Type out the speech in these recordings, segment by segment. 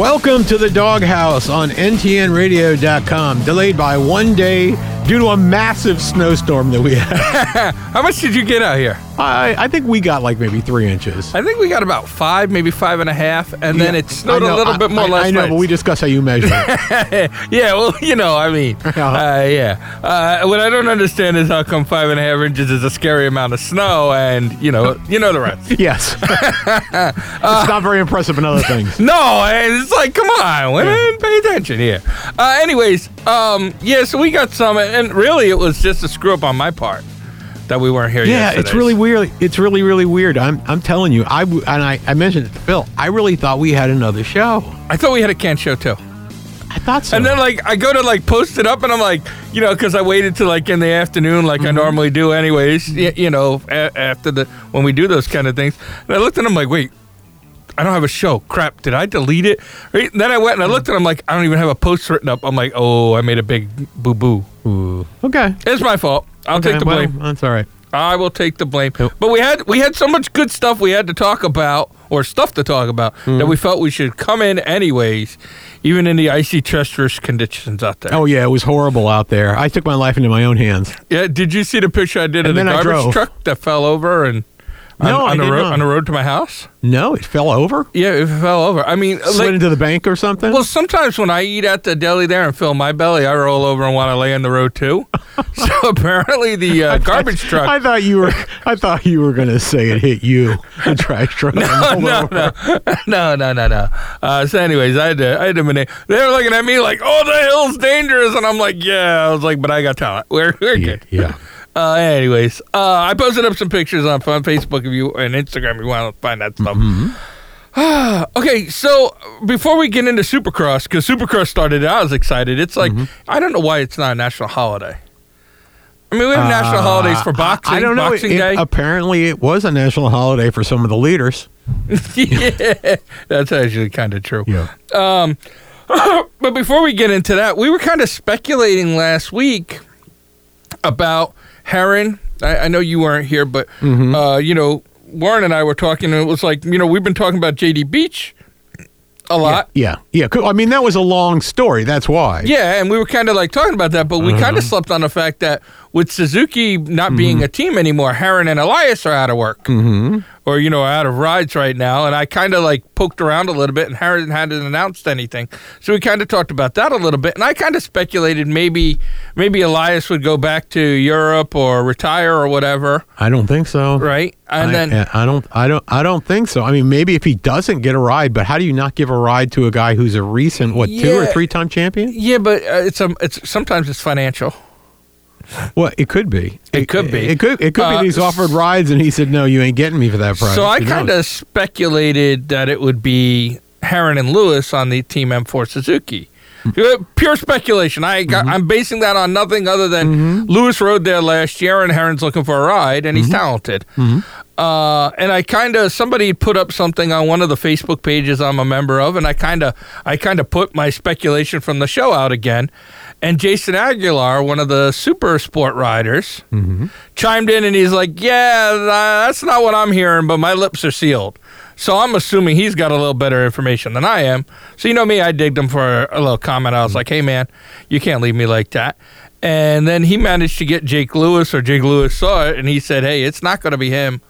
Welcome to the DawgHouse on NTNRadio.com. Delayed by one day due to a massive snowstorm that we had. How much did you get out here? I, I think we got like maybe three inches. I think we got about five, maybe five and a half, and then it snowed a little bit more I, last I know, night. but we discuss how you measure. it. yeah, well, you know, I mean, Yeah. uh, yeah. Uh, what I don't understand is how come five and a half inches is a scary amount of snow, and you know, you know the rest. yes. it's not very impressive in other things. No, and it's like, come on, women, pay attention here. Uh, anyways, um, yeah, so we got some, and really, it was just a screw up on my part that we weren't here. Yeah, it's really weird. It's really, really weird. I'm, I'm telling you. I and I, I mentioned it to Phil. I really thought we had another show. I thought we had a can show too. I thought so. And then like I go to like post it up, and I'm like, you know, because I waited till like in the afternoon, like Mm-hmm. I normally do, anyways. Y- you know, a- after the when we do those kind of things, and I looked at him like, wait. I don't have a show. Crap! Did I delete it? Right? Then I went and I looked at him like I don't even have a post written up. I'm like, oh, I made a big boo boo. Okay. It's my fault. I'll Okay, take the well, blame. That's all right. I will take the blame. Yep. But we had we had so much good stuff we had to talk about or stuff to talk about Mm-hmm. that we felt we should come in anyways, even in the icy treacherous conditions out there. Oh yeah, it was horrible out there. I took my life into my own hands. Yeah, did you see the picture I did of the garbage truck that fell over and No, I on the road not. on the road to my house? No, it fell over. Yeah, it fell over. I mean, Slid like, into the bank or something. well, sometimes when I eat at the deli there and fill my belly, I roll over and want to lay in the road too. so apparently the uh, garbage truck. I thought you were. I thought you were gonna say it hit you, the trash truck. rolled no, no, no, no, no, no. Uh, so, anyways, I had to, I had to manage. They were looking at me like, "Oh, the hill's dangerous," and I'm like, "Yeah." I was like, "But I got talent. We're, we're Yeah, good." yeah. Uh, anyways, uh, I posted up some pictures on, on Facebook if you and Instagram if you want to find that stuff. okay, so before we get into Supercross, because Supercross started, I was excited. It's like I don't know why it's not a national holiday. I mean, we have national holidays for Uh, boxing. I don't know. Boxing It- Day. apparently, it was a national holiday for some of the leaders. yeah, that's actually kind of true. Yeah. But before we get into that, we were kind of speculating last week about Herrin. I, I know you weren't here, but Mm-hmm. uh, you know, Warren and I were talking, and it was like, you know, we've been talking about JD Beach a lot. Yeah, yeah. Yeah. I mean, that was a long story. That's why. Yeah, and we were kind of like talking about that, but we kind of slept on the fact that with Suzuki not being a team anymore, Herrin and Elias are out of work, mm-hmm. or you know, out of rides right now. And I kind of like poked around a little bit, and Herrin hadn't announced anything, so we kind of talked about that a little bit. And I kind of speculated maybe maybe Elias would go back to Europe or retire or whatever, I don't think so. right? And I, then I don't. I don't. I don't think so. I mean, maybe if he doesn't get a ride, but how do you not give a ride to a guy who's a recent what two or three time champion? yeah, but uh, it's a it's sometimes it's financial. Well, it could be. It could be. It could. It could Uh, be. He's offered rides, and he said, "No, you ain't getting me for that price." So I kind of speculated that it would be Herrin and Lewis on the Team M4 Suzuki. Uh, Pure speculation. I got, I'm basing that on nothing other than Lewis rode there last year, and Herrin's looking for a ride, and he's talented. Uh, and I kind of somebody put up something on one of the Facebook pages I'm a member of, and I kind of I kind of put my speculation from the show out again. And Jason Aguilar, one of the super sport riders, chimed in and he's like, "Yeah, that's not what I'm hearing, but my lips are sealed." So I'm assuming he's got a little better information than I am. So you know me, I digged him for a little comment. I was like, "Hey man, you can't leave me like that." And then he managed to get Jake Lewis, or Jake Lewis saw it, and he said, "Hey, it's not going to be him."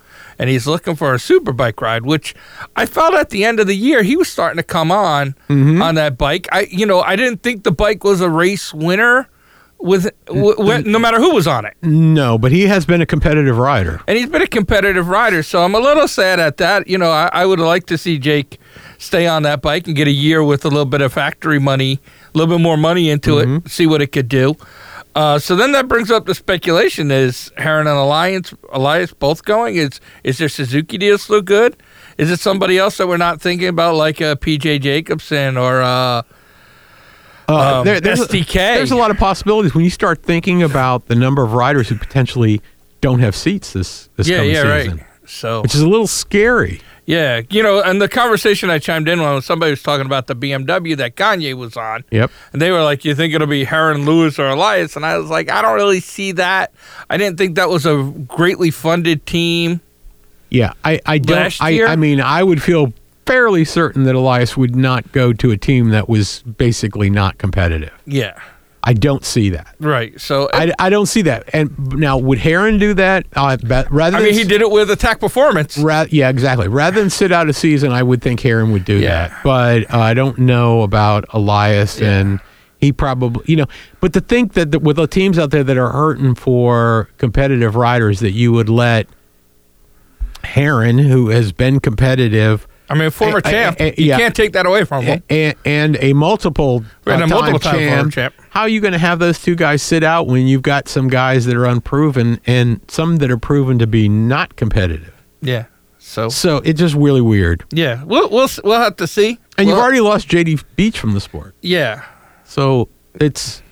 And he's looking for a super bike ride, which I felt at the end of the year he was starting to come on mm-hmm. on that bike. I, you know, I didn't think the bike was a race winner with, w- w- no matter who was on it. no, but he has been a competitive rider. And he's been a competitive rider, so I'm a little sad at that. You know, I, I would like to see Jake stay on that bike and get a year with a little bit of factory money, a little bit more money into it, mm-hmm. see what it could do. Uh, so then that brings up the speculation: Is Herrin and Alliance Elias both going? Is is their Suzuki deal still good? Is it somebody else that we're not thinking about, like uh, PJ Jacobsen or uh, Uh, Um, there's, SDK. A, there's a lot of possibilities when you start thinking about the number of riders who potentially don't have seats this this yeah, coming yeah, season, right. So which is a little scary. Yeah, you know, and the conversation I chimed in on was somebody was talking about the BMW that Gagne was on. Yep. And they were like, "You think it'll be Herrin, Lewis, or Elias?" And I was like, "I don't really see that. I didn't think that was a greatly funded team." Yeah, I, I don't. I, year? I mean, I would feel fairly certain that Elias would not go to a team that was basically not competitive. Yeah. I don't see that. Right. So I, I don't see that. And now, would Herrin do that? Uh, rather, I mean, he did it with attack performance. Ra- yeah, exactly. Rather than sit out a season, I would think Herrin would do Yeah. that. But uh, I don't know about Elias, Yeah. and he probably, you know. But to think that the, with the teams out there that are hurting for competitive riders, that you would let Herrin, who has been competitive, I mean, former I- champ. I- you yeah. can't take that away from him. and, and a multiple And a uh, multiple time time champ, champ. How are you going to have those two guys sit out when you've got some guys that are unproven and some that are proven to be not competitive? Yeah. So So it's just really weird. yeah, we'll we'll we'll have to see. And you've already lost JD Beach from the sport. yeah. So it's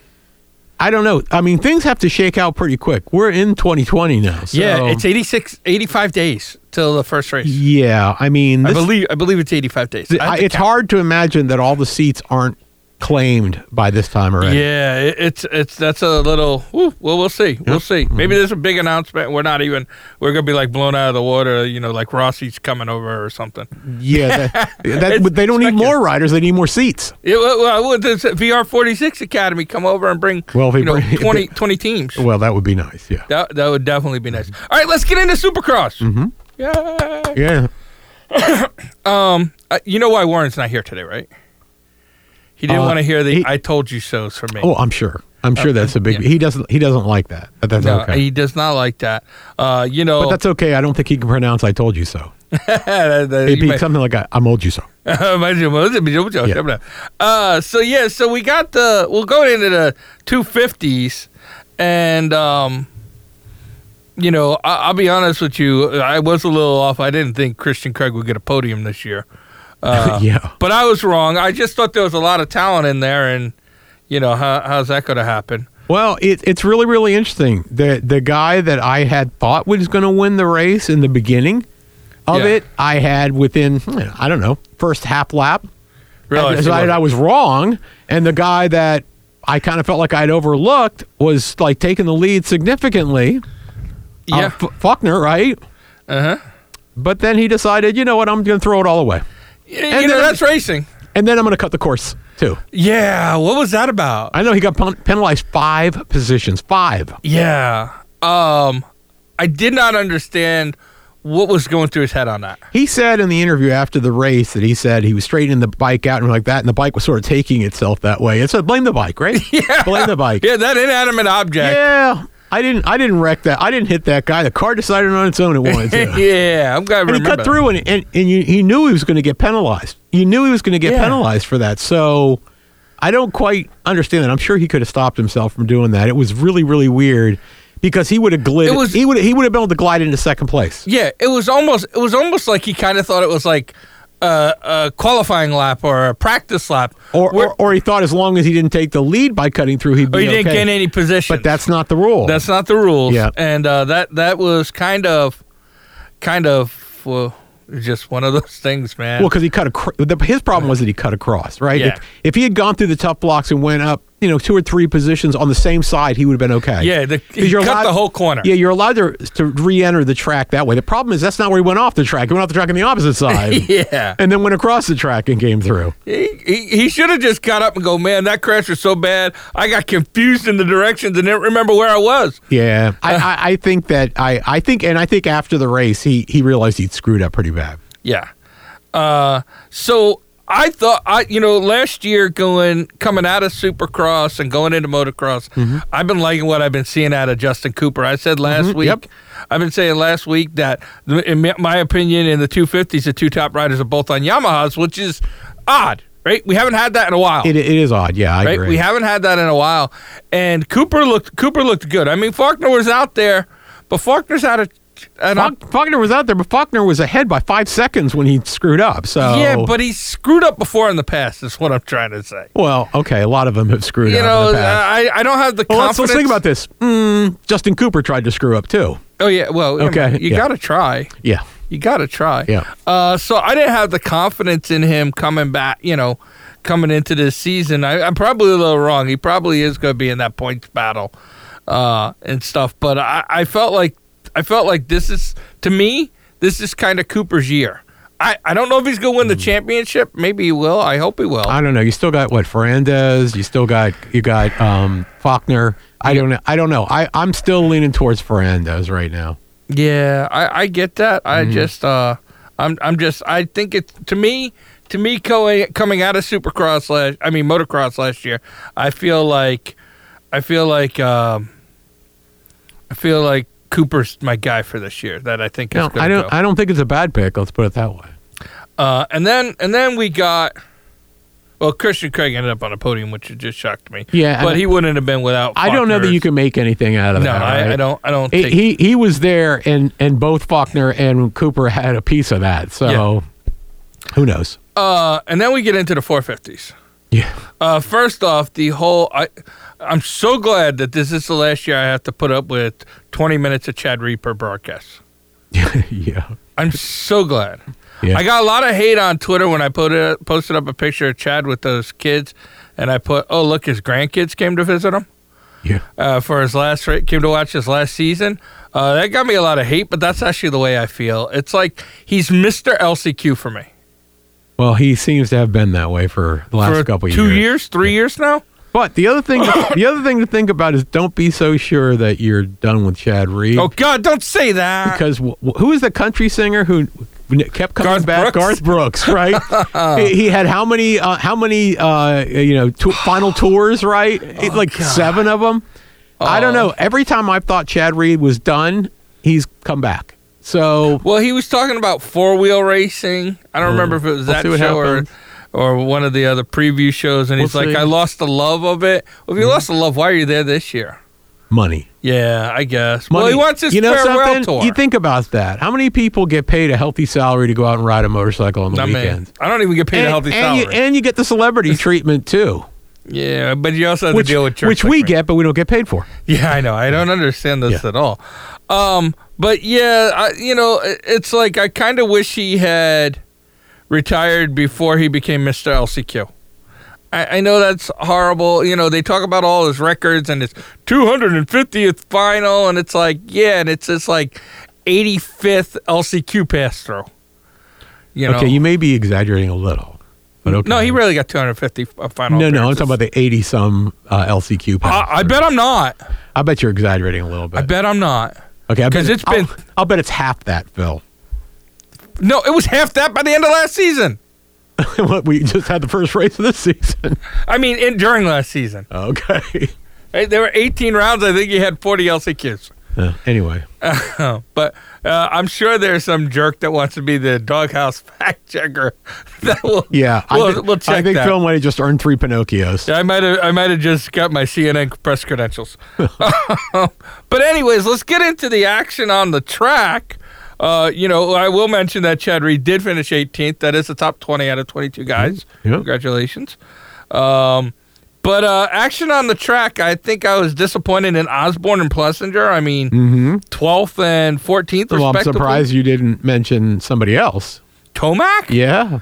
I don't know. I mean, things have to shake out pretty quick. We're in 2020 now. So Yeah, it's 86, 85 days till the first race. Yeah, I mean, I believe I believe it's 85 days. I I- it's count. hard to imagine that all the seats aren't claimed by this time already. Yeah, it, it's it's that's a little. Well, we'll see. We'll see. Mm-hmm. Maybe there's a big announcement. We're not even. We're gonna be like blown out of the water. You know, like Rossi's coming over or something. Yeah, that, that, they don't need more riders. They need more seats. Yeah, well, well, this VR 46 Academy come over and bring Well, you know bring- 20, 20 teams? Well, that would be nice. Yeah. That that would definitely be nice. All right, let's get into Supercross. Mm-hmm. Yeah. Yeah. Um, uh, you know why Warren's not here today, right? He didn't Uh, want to hear the he- "I told you so"s from me. Oh, I'm sure. I'm sure that's a big. Yeah. He doesn't. He doesn't like that. But that's no, okay. he does not like that. Uh, you know, but that's okay. I don't think he can pronounce "I told you so." It'd be might- something like I, "I told you so." Uh, so yeah, so we got the we'll go into the two fifties, and um, you know, I, I'll be honest with you, I was a little off. I didn't think Christian Craig would get a podium this year. Uh, Yeah. but I was wrong. I just thought there was a lot of talent in there, and you know, how, how's that going to happen? Well, it, it's really really interesting. The the guy that I had thought was going to win the race in the beginning of Yeah. it, I had within I don't know first half lap. Really, I decided I was wrong, and the guy that I kind of felt like I'd overlooked was like taking the lead significantly. Uh, yeah, F- Forkner, right? uh huh. But then he decided, you know what, I'm going to throw it all away. You And know, then- that's racing. And then I'm going to cut the course, too. Yeah, what was that about? I know he got pen- penalized five positions. Five. Yeah. Um, I did not understand what was going through his head on that. He said in the interview after the race that he said he was straightening the bike out and like that, and the bike was sort of taking itself that way. It said, blame the bike, right? Yeah. Blame the bike. Yeah, that inanimate object. Yeah. I didn't I didn't wreck that. I didn't hit that guy. The car decided on its own it wanted to. Yeah, I'm glad and he cut through and and, and you, he knew he was going to get penalized. You knew he was going to get Yeah. penalized for that. So I don't quite understand that. I'm sure he could have stopped himself from doing that. It was really really weird because he would have glided. Was- he would he would have been able to glide into second place. Yeah, it was almost it was almost like he kind of thought it was like a, a qualifying lap or a practice lap, Or, or or he thought as long as he didn't take the lead by cutting through, he'd be or he didn't okay. gain any position. But that's not the rule. that's not the rules. Yeah. and uh, that that was kind of kind of well, just one of those things, man. Well, because he cut across. His problem was that he cut across, right? Yeah. If, if he had gone through the tough blocks and went up, you know, two or three positions on the same side, he would have been okay. yeah, the, he you're cut allowed- the whole corner. Yeah, you're allowed to to re-enter the track that way. The problem is that's not where he went off the track. He went off the track on the opposite side, yeah. and then went across the track and came through. He, he, he should have just got up and go, man, that crash was so bad. I got confused in the directions and didn't remember where I was. Yeah, I, I, I think that I, I think, and I think after the race, he he realized he'd screwed up pretty bad. Yeah. Uh, so I thought I, you know, last year going coming out of Supercross and going into motocross, Mm-hmm. I've been liking what I've been seeing out of Justin Cooper. I said last week, yep. I've been saying last week that, in my- my opinion, in the 250s, the two top riders are both on Yamahas, which is odd, right? We haven't had that in a while. It, it is odd. Yeah, I right? agree. We haven't had that in a while, and Cooper looked Cooper looked good. I mean, Forkner was out there, but Forkner's out of. And Faulk- Forkner was out there, but Forkner was ahead by five seconds when he screwed up. So Yeah, but he screwed up before in the past. Is what I'm trying to say. well, okay, a lot of them have screwed You up know, in the past. I, I don't have the well, let's, confidence. let's think about this. Mm, Justin Cooper tried to screw up too. Oh yeah, well, Okay, okay, you yeah. got to try. Yeah, You got to try. Yeah. Uh, so I didn't have the confidence in him coming back. You know, coming into this season, I, I'm probably a little wrong. He probably is going to be in that points battle uh, and stuff. But I, I felt like I felt like this is to me this is kind of Cooper's year. I, I don't know if he's going to win the championship. Maybe he will. I hope he will. I don't know. You still got what Ferrandis. You still got you got um, Forkner. I don't know. I don't know. I I'm still leaning towards Ferrandis right now. Yeah, I, I get that. I just uh I'm I'm just I think it to me to me coming out of Supercross last I mean motocross last year, I feel like I feel like um I feel like Cooper's my guy for this year that I think is No, I don't. go. I don't think it's a bad pick. Let's put it that way. Uh, and then and then we got well Christian Craig ended up on a podium, which just shocked me. Yeah, but he wouldn't have been without. I don't know that you can make anything out of No, that. I, right? I don't. I don't He, think. he he was there, and and both Forkner and Cooper had a piece of that. So who knows? uh, and then we get into the 450s. Yeah, Uh, first off, the whole I, I'm so glad that this is the last year I have to put up with 20 minutes of Chad Reed per broadcast. yeah, I'm so glad. yeah. I got a lot of hate on Twitter when I put it, posted up a picture of Chad with those kids, and I put, "Oh, look, his grandkids came to visit him yeah. uh, for his last came to watch his last season." Uh, that got me a lot of hate, but that's actually the way I feel. It's like he's Mr. LCQ for me Well, he seems to have been that way for the last for couple two years. years, three years now. But the other thing, the other thing to think about is don't be so sure that you're done with Chad Reed. Oh God, don't say that. because w- who is the country singer who kept coming Garth back? Brooks? Garth Brooks, right? he, he had how many? Uh, how many? Uh, you know, t- final tours, right? It- like Oh, God. seven of them. I don't Oh. know. Every time I thought Chad Reed was done, he's come back. So Well, he was talking about four wheel racing. I don't remember if it was that show or. Or one of the other preview shows, and We'll he's like, see. Mm-hmm. "I lost the love of it." Well, if you lost the love, why are you there this year? money. Yeah, I guess. Money. Well, he wants his you know farewell something? tour. You think about that. How many people get paid a healthy salary to go out and ride a motorcycle on the I mean, weekends? I don't even get paid a healthy and, salary. You, and you get the celebrity treatment too, yeah, but you also have which, to deal with church which like we me. get, but we don't get paid for. Yeah, I know. I don't understand this Yeah. at all. Um, but yeah, I, you know, it's like I kind of wish he had retired before he became Mr. LCQ. I, I know that's horrible. You know, they talk about all his records and his 250th final, and it's like, yeah, and it's just like 85th LCQ pass through. You know, Okay, you may be exaggerating a little, but okay. no, he really got 250 uh, final. No, no, I'm talking about the 80 some uh, LCQ. I, pass. I bet I'm not. I bet you're exaggerating a little bit. I bet I'm not. Okay, I bet 'cause it's I'll- been- I'll, bet it's half that, Phil. No, it was half that by the end of last season. what we just had the first race of this season. I mean, in during last season, Okay. There were 18 rounds. I think he had 40 LCQs. Uh, anyway, but uh, I'm sure there's some jerk that wants to be the DawgHouse fact checker. That will, yeah, we'll, I, thi- we'll check I think that. Phil might have just earned three Pinocchios. Yeah, I might have I might have just got my CNN press credentials. but anyways, let's get into the action on the track. Uh, you know, I will mention that Chad Reed did finish 18th. That is the top 20 out of 22 guys. Yeah. Congratulations. Um, but uh, action on the track, I think I was disappointed in Osborne and Plessinger. I mean, Mm-hmm. 12th and 14th, Well, I'm surprised you didn't mention somebody else. Tomac? Yeah.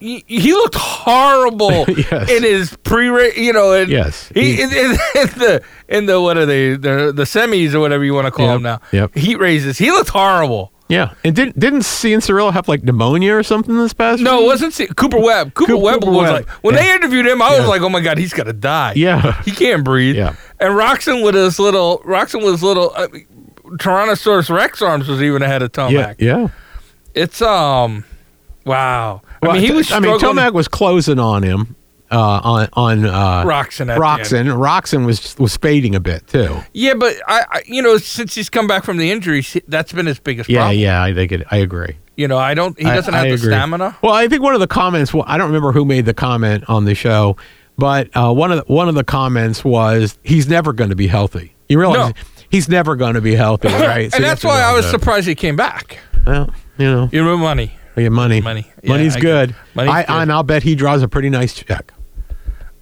he, he looked horrible Yes. in his pre you know in, Yes. he, He- in, in, in the in the what are they the the semis or whatever you want to call Yep, them now yep. heat raises he looked horrible Yeah. And didn't didn't Cianciarulo have like pneumonia or something this past no it wasn't C- Cooper Webb Cooper, Cooper Webb was Webb, like when yeah. they interviewed him I Yeah. was like oh my god he's gonna die Yeah. he can't breathe Yeah. and Roczen with his little Roczen with his little uh, Tyrannosaurus Rex arms was even ahead of Tomac Yeah. Yeah. it's um wow I mean he was I mean, Tomac was closing on him. Uh, on on uh, Roczen at the end. Roczen. Roczen was was fading a bit too. Yeah, but I, I, you know, since he's come back from the injury, that's been his biggest Yeah, problem. yeah, I think it, I agree. You know, I don't. He doesn't I have the agree. stamina. Well, I think one of the comments. Well, I don't remember who made the comment on the show, but uh, one of the, one of the comments was he's never going to be healthy. You realize No. he's never going to be healthy, right? And you that's why I was surprised he came back. Well, you know, You know, money. yeah, money, Money. Yeah, money's I- good. money's I, good. and I'll bet he draws a pretty nice check.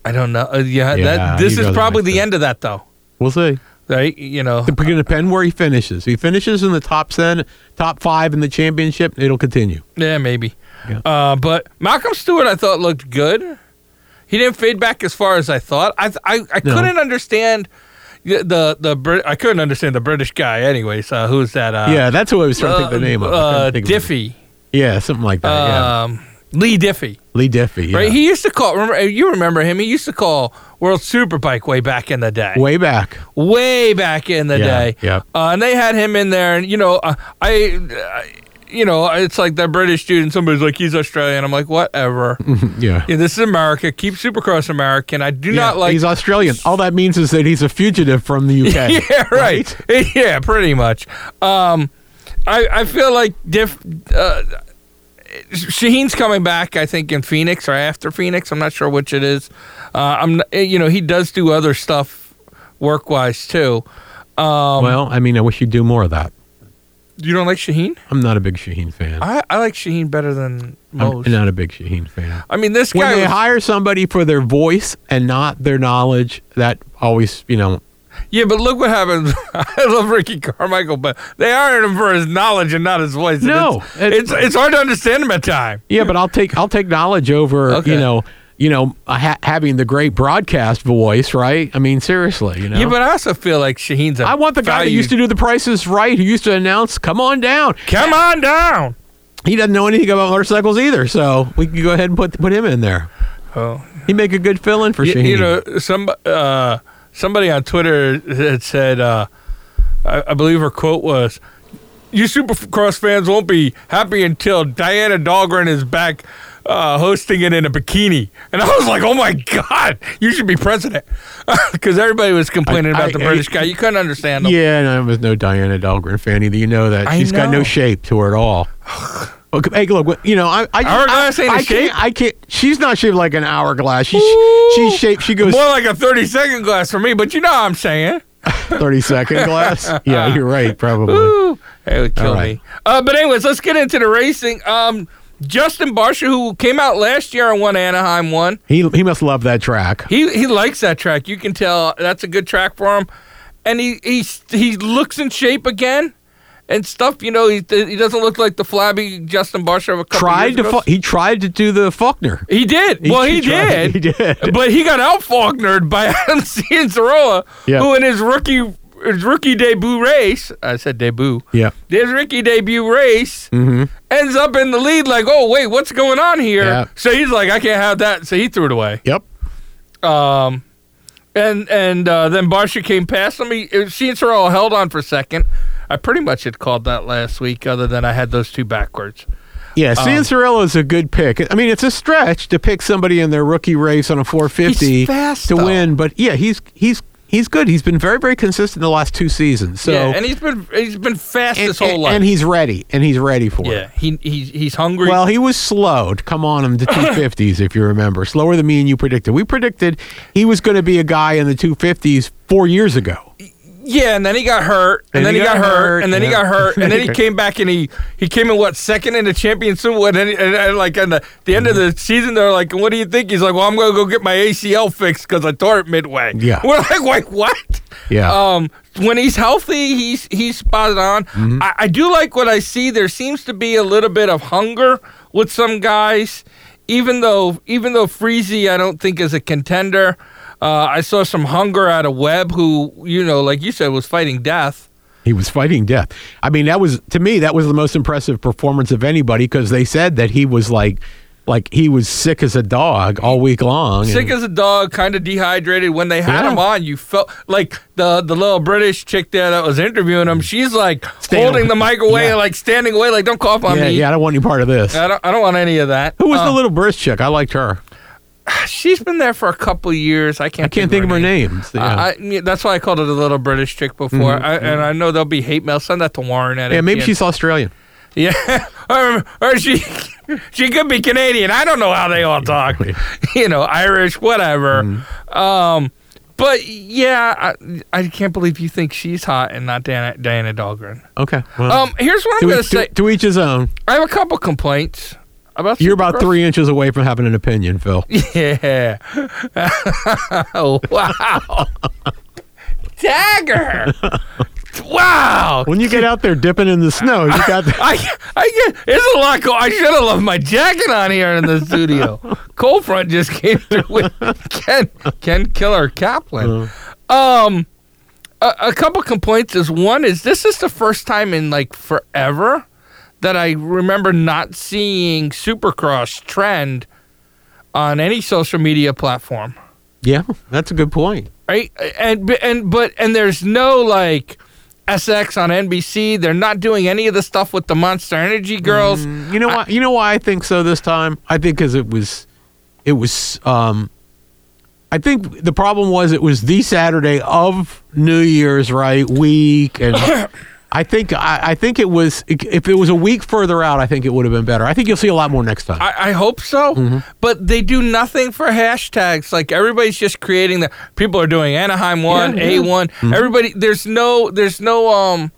I don't know. Uh, yeah, Yeah, that, this is probably the sense. end of that, though. We'll see. Right? You know. It's going to depend where he finishes. If he finishes in the top ten, top five in the championship, it'll continue. Yeah, maybe. Yeah. Uh, but Malcolm Stewart, I thought looked good. He didn't fade back as far as I thought. I I, I No. couldn't understand the the, the I couldn't understand the British guy. Anyways, uh, who's that? Uh, yeah, that's who I was trying to think the name of. I Uh, think of his- Diffey. Yeah, something like that. yeah. Um, Leigh Diffey, Leigh Diffey. Yeah. right? He used to call. Remember, you remember him? He used to call World Superbike way back in the day. Way back. way back in the Yeah, day. yep. Uh, and they had him in there, and you know, uh, I, I, you know, it's like that British dude, and somebody's like, he's Australian. I'm like, whatever. Yeah. yeah, this is America. Keep Supercross American. I do Yeah, not like. he's Australian. All that means is that he's a fugitive from the UK. yeah, right. yeah, pretty much. Um, I I feel like diff. Uh, Sheheen's coming back, I think, in Phoenix or after Phoenix. I'm not sure which it is. Uh, I'm, you know, he does do other stuff work wise too. Um, Well, I mean, I wish you'd do more of that. you don't like Sheheen? I'm not a big Sheheen fan. I, I like Sheheen better than most. I'm not a big Sheheen fan. I mean, this guy. When they was- hire somebody for their voice and not their knowledge, that always, you know, yeah, but look what happens. I love Ricky Carmichael, but they hired him for his knowledge and not his voice. No, it's, it- it's it's hard to understand him at times. yeah. But I'll take I'll take knowledge over, Okay. you know, you know, ha- having the great broadcast voice, right? I mean, seriously, you know. Yeah, but I also feel like Sheheen's. A I want the guy who used to do the prices right, who used to announce, "Come on down." come on down. He doesn't know anything about motorcycles either, so we can go ahead and put put him in there. Oh, He'd make a good fill-in for you, Sheheen. you know, some uh, somebody on Twitter had said, uh, I, I believe her quote was, "You Supercross fans won't be happy until Diana Dahlgren is back." Uh, hosting it in a bikini, and I was like, "Oh my god, you should be president," because everybody was complaining I- about I- the British guy. You couldn't understand him. Yeah, and I was no Diana Dahlgren fan either. You know that I she's got no shape to her at all. Okay, hey, look, you know, I, I, Hourglass I, ain't a I shape? Can't, I can't. She's not shaped like an hourglass. She's she's shaped. She goes More like a thirty second glass for me, but you know what I'm saying. thirty second glass. Yeah, you're right. Probably. Ooh, it would kill right. me. Uh, but anyways, let's get into the racing. Um, Justin Barcia, who came out last year and won Anaheim, won. He he must love that track. He he likes that track. You can tell that's a good track for him, and he he he looks in shape again. And stuff, you know, he, he doesn't look like the flabby Justin Barcia of a couple Tried to fu- he tried to do the Forkner. He did. well, he, tried- did. He did. But he got out Forknered by Adam Cianciarulo, Yeah. who in his rookie his rookie debut race, I said debut, Yeah. his rookie debut race Mm-hmm. ends up in the lead. Like, oh wait, what's going on here? Yeah. So he's like, I can't have that. So he threw it away. Yep. Um, and and uh, then Barcia came past him. He Cianciarulo held on for a second. I pretty much had called that last week, other than I had those two backwards. Yeah, Um, Cianciarulo is a good pick. I mean, it's a stretch to pick somebody in their rookie race on a 450 He's fast, to though. win, but yeah, he's he's he's good. He's been very very consistent the last two seasons. So yeah, and he's been he's been fast and, his whole and- life. and he's ready, and he's ready for it. yeah, he he's he's hungry. Well, he was slow to come on him to 250s, if you remember. Slower than me and you predicted. We predicted he was going to be a guy in the 250s four years ago. Yeah, and then he got hurt, and, then he got, hurt, and then he got hurt, and then he came back and he he came in what second in the championship? What and, and, and like at the, the end of the season, they're like, "What do you think?" He's like, "Well, I'm gonna go get my ACL fixed because I tore it midway." Yeah. we're like, "Wait, what?" Yeah. Um, when he's healthy, he's he's spot on. Mm-hmm. I, I do like what I see. There seems to be a little bit of hunger with some guys, even though even though Freezy I don't think is a contender. Uh, I saw some hunger out of Webb, who you know, like you said, was fighting death. He was fighting death. I mean, that was to me that was the most impressive performance of anybody because they said that he was like like he was sick as a dog all week long. Sick and- as a dog, kind of dehydrated. When they had Yeah. him on, you felt like the the little British chick there that was interviewing him. She's like Staying holding the mic away, Yeah. like standing away, like don't cough on yeah, me. yeah, I don't want any part of this. I don't, I don't want any of that. Who was Uh, the little British chick? I liked her. She's been there for a couple years. I can't. I can't think of her name. Yeah. I, yeah, that's why I called it a little British chick before. I, and I know there'll be hate mail. Send that to Warren at Mm-hmm. yeah, maybe she's Australian. Yeah, or, or she she could be Canadian. I don't know how they all talk. you know, Irish, whatever. Mm-hmm. Um, but yeah, I, I can't believe you think she's hot and not Diana, Diana Dahlgren. Okay. Well, Um, here's what I'm to, gonna say. to, to each his own. I have a couple complaints about. You're about three inches away from having an opinion, Phil. Yeah. wow. Dagger. wow. When you get out there dipping in the snow, you got the, I, I get, there's a lot going. I should have left my jacket on here in the studio. Cold front just came through with Ken Ken Killer Kaplan. Um, a, a couple complaints is one is this is the first time in like forever that I remember not seeing Supercross trend on any social media platform. Yeah, that's a good point. Right? And and but and there's no like SX on NBC. They're not doing any of the stuff with the Monster Energy girls. You know why? You know why I think so this time? I think because it was, it was. um I think the problem was it was the Saturday of New Year's right week, and I think I, I think it was if it was a week further out, I think it would have been better. I think you'll see a lot more next time. I, I hope so, Mm-hmm. but they do nothing for hashtags. Like everybody's just creating the people are doing Anaheim one, Yeah, A yeah. one. Everybody, there's no, there's no, um,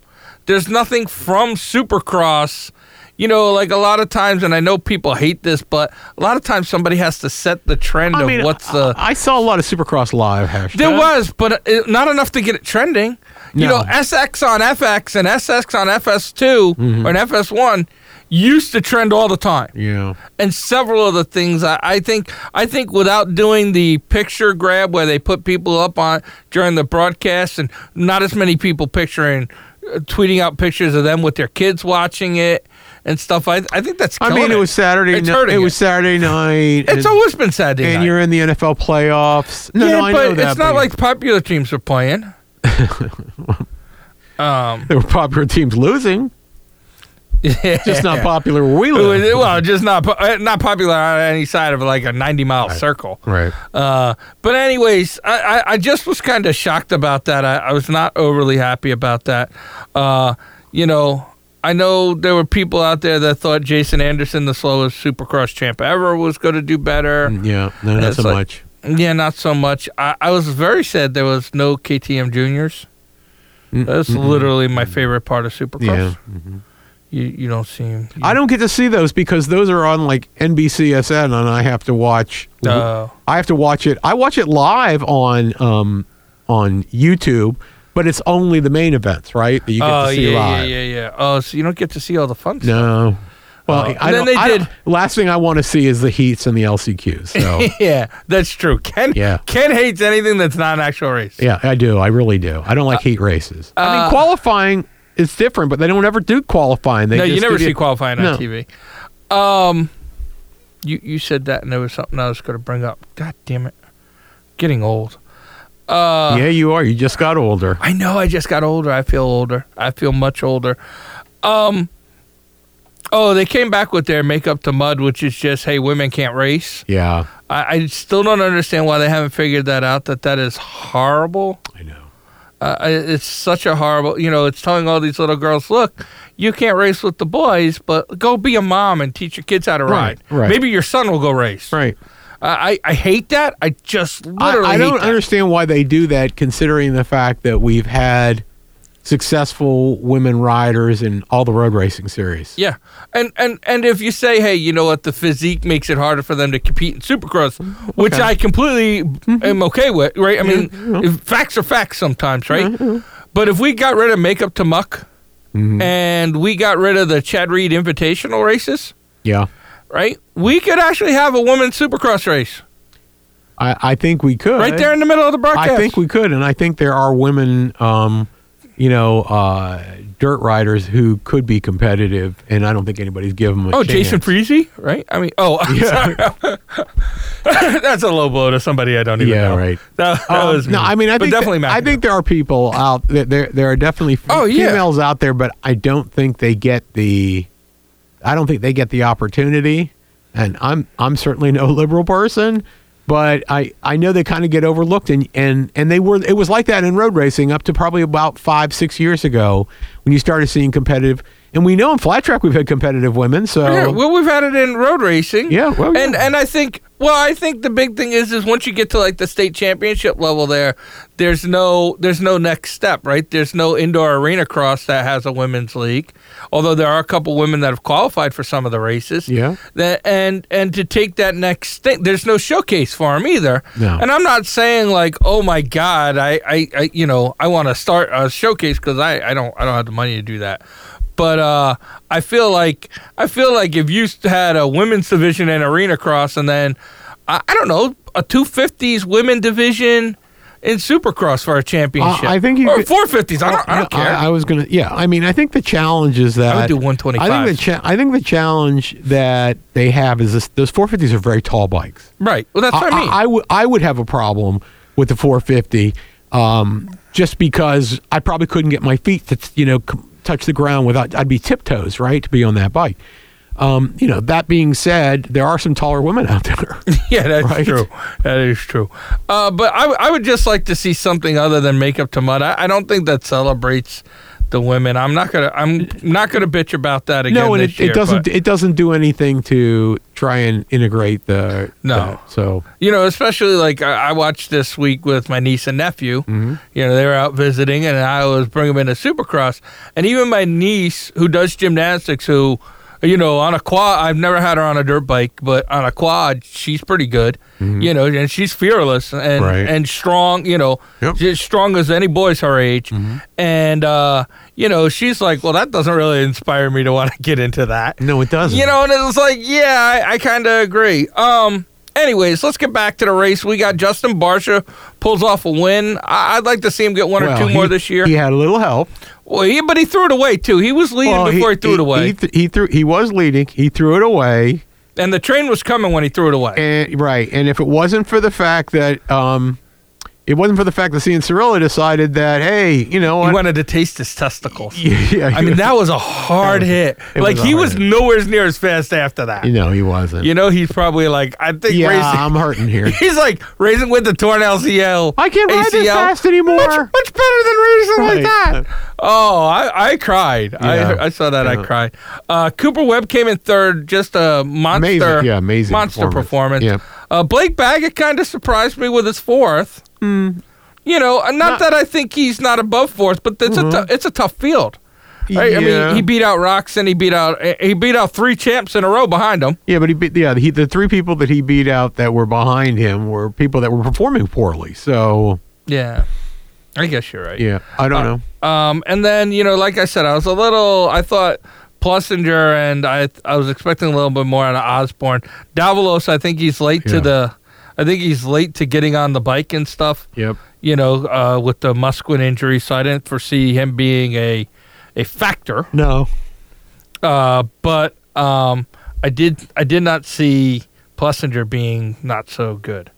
there's nothing from Supercross. You know, like a lot of times, and I know people hate this, but a lot of times somebody has to set the trend I mean, of what's the. I, I saw a lot of Supercross live hashtags. There was, but uh, not enough to get it trending. You No. know, SX on FX and SX on FS2 Mm-hmm. or an FS1 used to trend all the time. Yeah. And several of the things I, I think I think without doing the picture grab where they put people up on during the broadcast and not as many people picturing uh, tweeting out pictures of them with their kids watching it and stuff. I I think that's I mean, it was Saturday. It's hurting it was. Saturday night. It's and, always been Saturday and night. you're in the NFL playoffs. No, yeah, no, I but know that. it's not but like popular teams are playing. um, there were popular teams losing. Yeah. Just not popular where we live. well, just not uh, not popular on any side of like a ninety mile circle. Right. Uh, but anyways, I, I, I just was kind of shocked about that. I, I was not overly happy about that. Uh, you know, I know there were people out there that thought Jason Anderson, the slowest Supercross champ ever, was going to do better. Yeah. No, not so like- much. Yeah, not so much. I, I was very sad there was no KTM juniors. Mm, That's mm-mm. literally my favorite part of Supercross. Yeah. mhm. You you don't see him. I don't get to see those because those are on like NBCSN, and I have to watch. Uh, I have to watch it. I watch it live on um on YouTube, but it's only the main events, right? That you get oh to see yeah, live. yeah, yeah, yeah. Oh, so you don't get to see all the fun stuff. No. Well, Oh, I then don't, they I did- last thing I want to see is the heats and the LCQs. So yeah, that's true. Ken Yeah. Ken hates anything that's not an actual race. yeah, I do. I really do. I don't like heat races. I uh, mean, qualifying is different, but they don't ever do qualifying. They no, you never see qualifying on No. TV. Um, you you said that, and there was something I was going to bring up. God damn it, getting old. Uh, yeah, you are. You just got older. I know. I just got older. I feel older. I feel much older. Um. Oh, they came back with their makeup to mud, which is just, hey, women can't race. Yeah, I, I still don't understand why they haven't figured that out. That that is horrible. I know. Uh, it's such a horrible. You know, it's telling all these little girls, look, you can't race with the boys, but go be a mom and teach your kids how to Right, ride. right. Maybe your son will go race. Right. Uh, I I hate that. I just I, literally I hate don't understand why they do that, considering the fact that we've had successful women riders in all the road racing series. Yeah, and and and if you say, hey, you know what, the physique makes it harder for them to compete in Supercross, which Okay. I completely am okay with, right? I mean, if facts are facts sometimes, right? But if we got rid of makeup to muck, Mhm. and we got rid of the Chad Reed Invitational races, Yeah, right? We could actually have a women's Supercross race I, I think we could. right there in the middle of the broadcast. I think we could, and I think there are women, um, you know, uh, dirt riders who could be competitive, and I don't think anybody's given them a Oh, chance. Jason Freezy, right? I mean, oh, I'm Yeah. sorry. that's a low blow to somebody I don't even Yeah, know. right. That, that Um, was no. I mean, I But think definitely. that- I think there are people out there. There, there are definitely Oh, yeah. females out there, but I don't think they get the. I don't think they get the opportunity, and I'm I'm certainly no liberal person, but I I know they kind of get overlooked, and and and they were. It was like that in road racing up to probably about five six years ago when you started seeing competitive. And we know in flat track we've had competitive women, so Yeah, well, we've had it in road racing. Yeah, well, and yeah. and I think well, I think the big thing is is once you get to like the state championship level, there, there's no there's no next step, right? There's no indoor arena cross that has a women's league, although there are a couple women that have qualified for some of the races. Yeah. That and and to take that next thing, there's no showcase for them either. No. And I'm not saying like, oh my god, I I, I you know I want to start a showcase because I I don't I don't have the money to do that. But uh, I feel like I feel like if you had a women's division and arena cross, and then I, I don't know a two fifties women division, in Supercross for a championship. I think you or could- 450s. I don't, I don't care. I, was gonna. Yeah, I mean, I think the challenge is that I would do 125. I think the cha- I think the challenge that they have is this: those 450s are very tall bikes. right. Well, that's what I, mean. I would I would have a problem with the 450, um, just because I probably couldn't get my feet to you know c- touch the ground without I'd be tiptoes right to be on that bike. Um, you know, that being said, there are some taller women out there. yeah, that's Right? true. That is true. Uh, but I, w- I would just like to see something other than makeup to mud. I, I don't think that celebrates the women. I'm not gonna. I'm not gonna bitch about that again. no, and it, year, it doesn't it doesn't do anything to try and integrate the No. that. So You know, especially like I, I watched this week with my niece and nephew. Mm-hmm. You know, they were out visiting, and I was bringing them into Supercross. And even my niece, who does gymnastics, who, you know, on a quad, I've never had her on a dirt bike, but on a quad, she's pretty good. You know, and she's fearless and Mm-hmm. Right. and strong. You know, Yep. she's strong as any boys her age. Mm-hmm. And uh, you know, she's like, well, that doesn't really inspire me to want to get into that. no, it doesn't. You know, and it was like, yeah, I, I kind of agree. Um. Anyways, let's get back to the race. We got Justin Barcia pulls off a win. I, I'd like to see him get one or two he- more this year. He had a little help. Well, he, but he threw it away too. He was leading Well, before he, threw it away, He, th- he threw. He was leading. He threw it away. and the train was coming when he threw it away. And right. And if it wasn't for the fact that um, it wasn't for the fact that Cianciarulo decided that hey, you know he wanted to taste his testicles. yeah, I mean, that was a hard hit. Like was he was hit. nowhere near as fast after that. you know he wasn't. You know, he's probably like, I think yeah, racing. I'm hurting here. He's like racing with the torn LCL. I can't ride this fast anymore. Much, much better than racing like that. Oh, I, I cried. Yeah. I, I saw that. I Yeah. cried. Uh, Cooper Webb came in third. Just a monster. Amazing. Yeah, amazing Monster performance. performance. Uh, Blake Baggett kind of surprised me with his fourth. You know, uh, not. Not- that I think he's not above fourth, but it's a tou- it's a tough field. Right? I Yeah. mean, he beat out Roczen. He beat out he beat out three champs in a row behind him. Yeah, but he beat yeah he the three people that he beat out that were behind him were people that were performing poorly. So Yeah, I guess you're right. yeah, I don't know. Um, and then you know, like I said, I was a little. I thought Plessinger and I. I was expecting a little bit more out of Osborne. Davalos, I think he's late Yeah. to the. I think he's late to getting on the bike and stuff. Yep. You know, uh, with the Musquin injury, so I didn't foresee him being a a factor. No. Uh, but um, I did. I did not see Plessinger being not so good.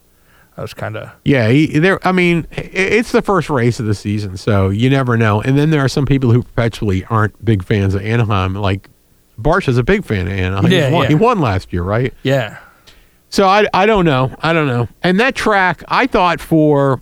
I was kind of. Yeah, he, there. I mean, it's the first race of the season, so you never know. And then there are some people who perpetually aren't big fans of Anaheim. Like Barsh is a big fan of Anaheim. Yeah, he, won, yeah. he won last year, right? Yeah. So I, I don't know. I don't know. And that track, I thought for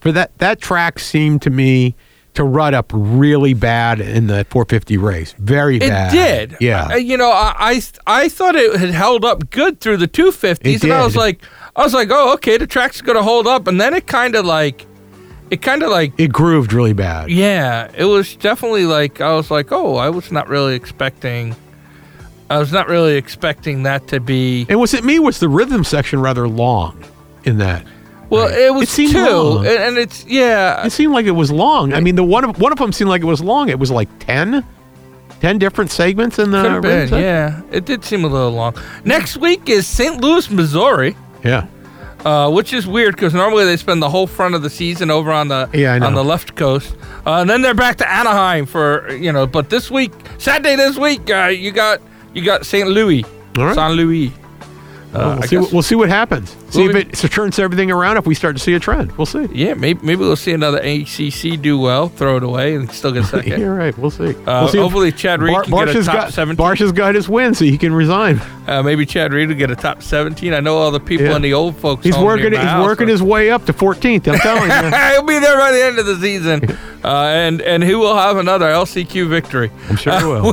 for that that track seemed to me to rut up really bad in the 450 race. Very It bad. It did. Yeah. Uh, you know, I, I I thought it had held up good through the 250s, It and I was like, I was like, oh, okay, the track's gonna hold up, and then it kind of like, it kind of like, it grooved really bad. yeah, it was definitely like, I was like, oh, I was not really expecting, I was not really expecting that to be. And was it me? Was the rhythm section rather long in that? Well, it was It seemed two, long. and, it's yeah, It seemed like it was long. I mean, the one of one of them seemed like it was long. It was like 10, 10 different segments in the could have rhythm been, yeah, it did seem a little long. Next week is St. Louis, Missouri. Yeah. uh, which is weird because normally they spend the whole front of the season over on the Yeah, on the left coast, uh, and then they're back to Anaheim for you know. But this week, Saturday this week, uh, you got you got St. Louis, All right. St. Louis. Uh, Well, I see, guess- we'll see what happens. See We'll if it turns everything around. If we start to see a trend, we'll see. yeah, maybe maybe we'll see another ACC do well, throw it away, and still get second. You're right. We'll see. Uh, we'll see if hopefully Chad Reed can get a Barsh's top got, 17. Barsh's got his win, so he can resign. Uh, maybe Chad Reed will get a top 17. I know all the people Yeah. in the old folks. He's home working. near He's my house working are- his way up to 14th. I'm telling you. He'll be there by the end of the season, uh, and and he will have another LCQ victory. I'm sure he will.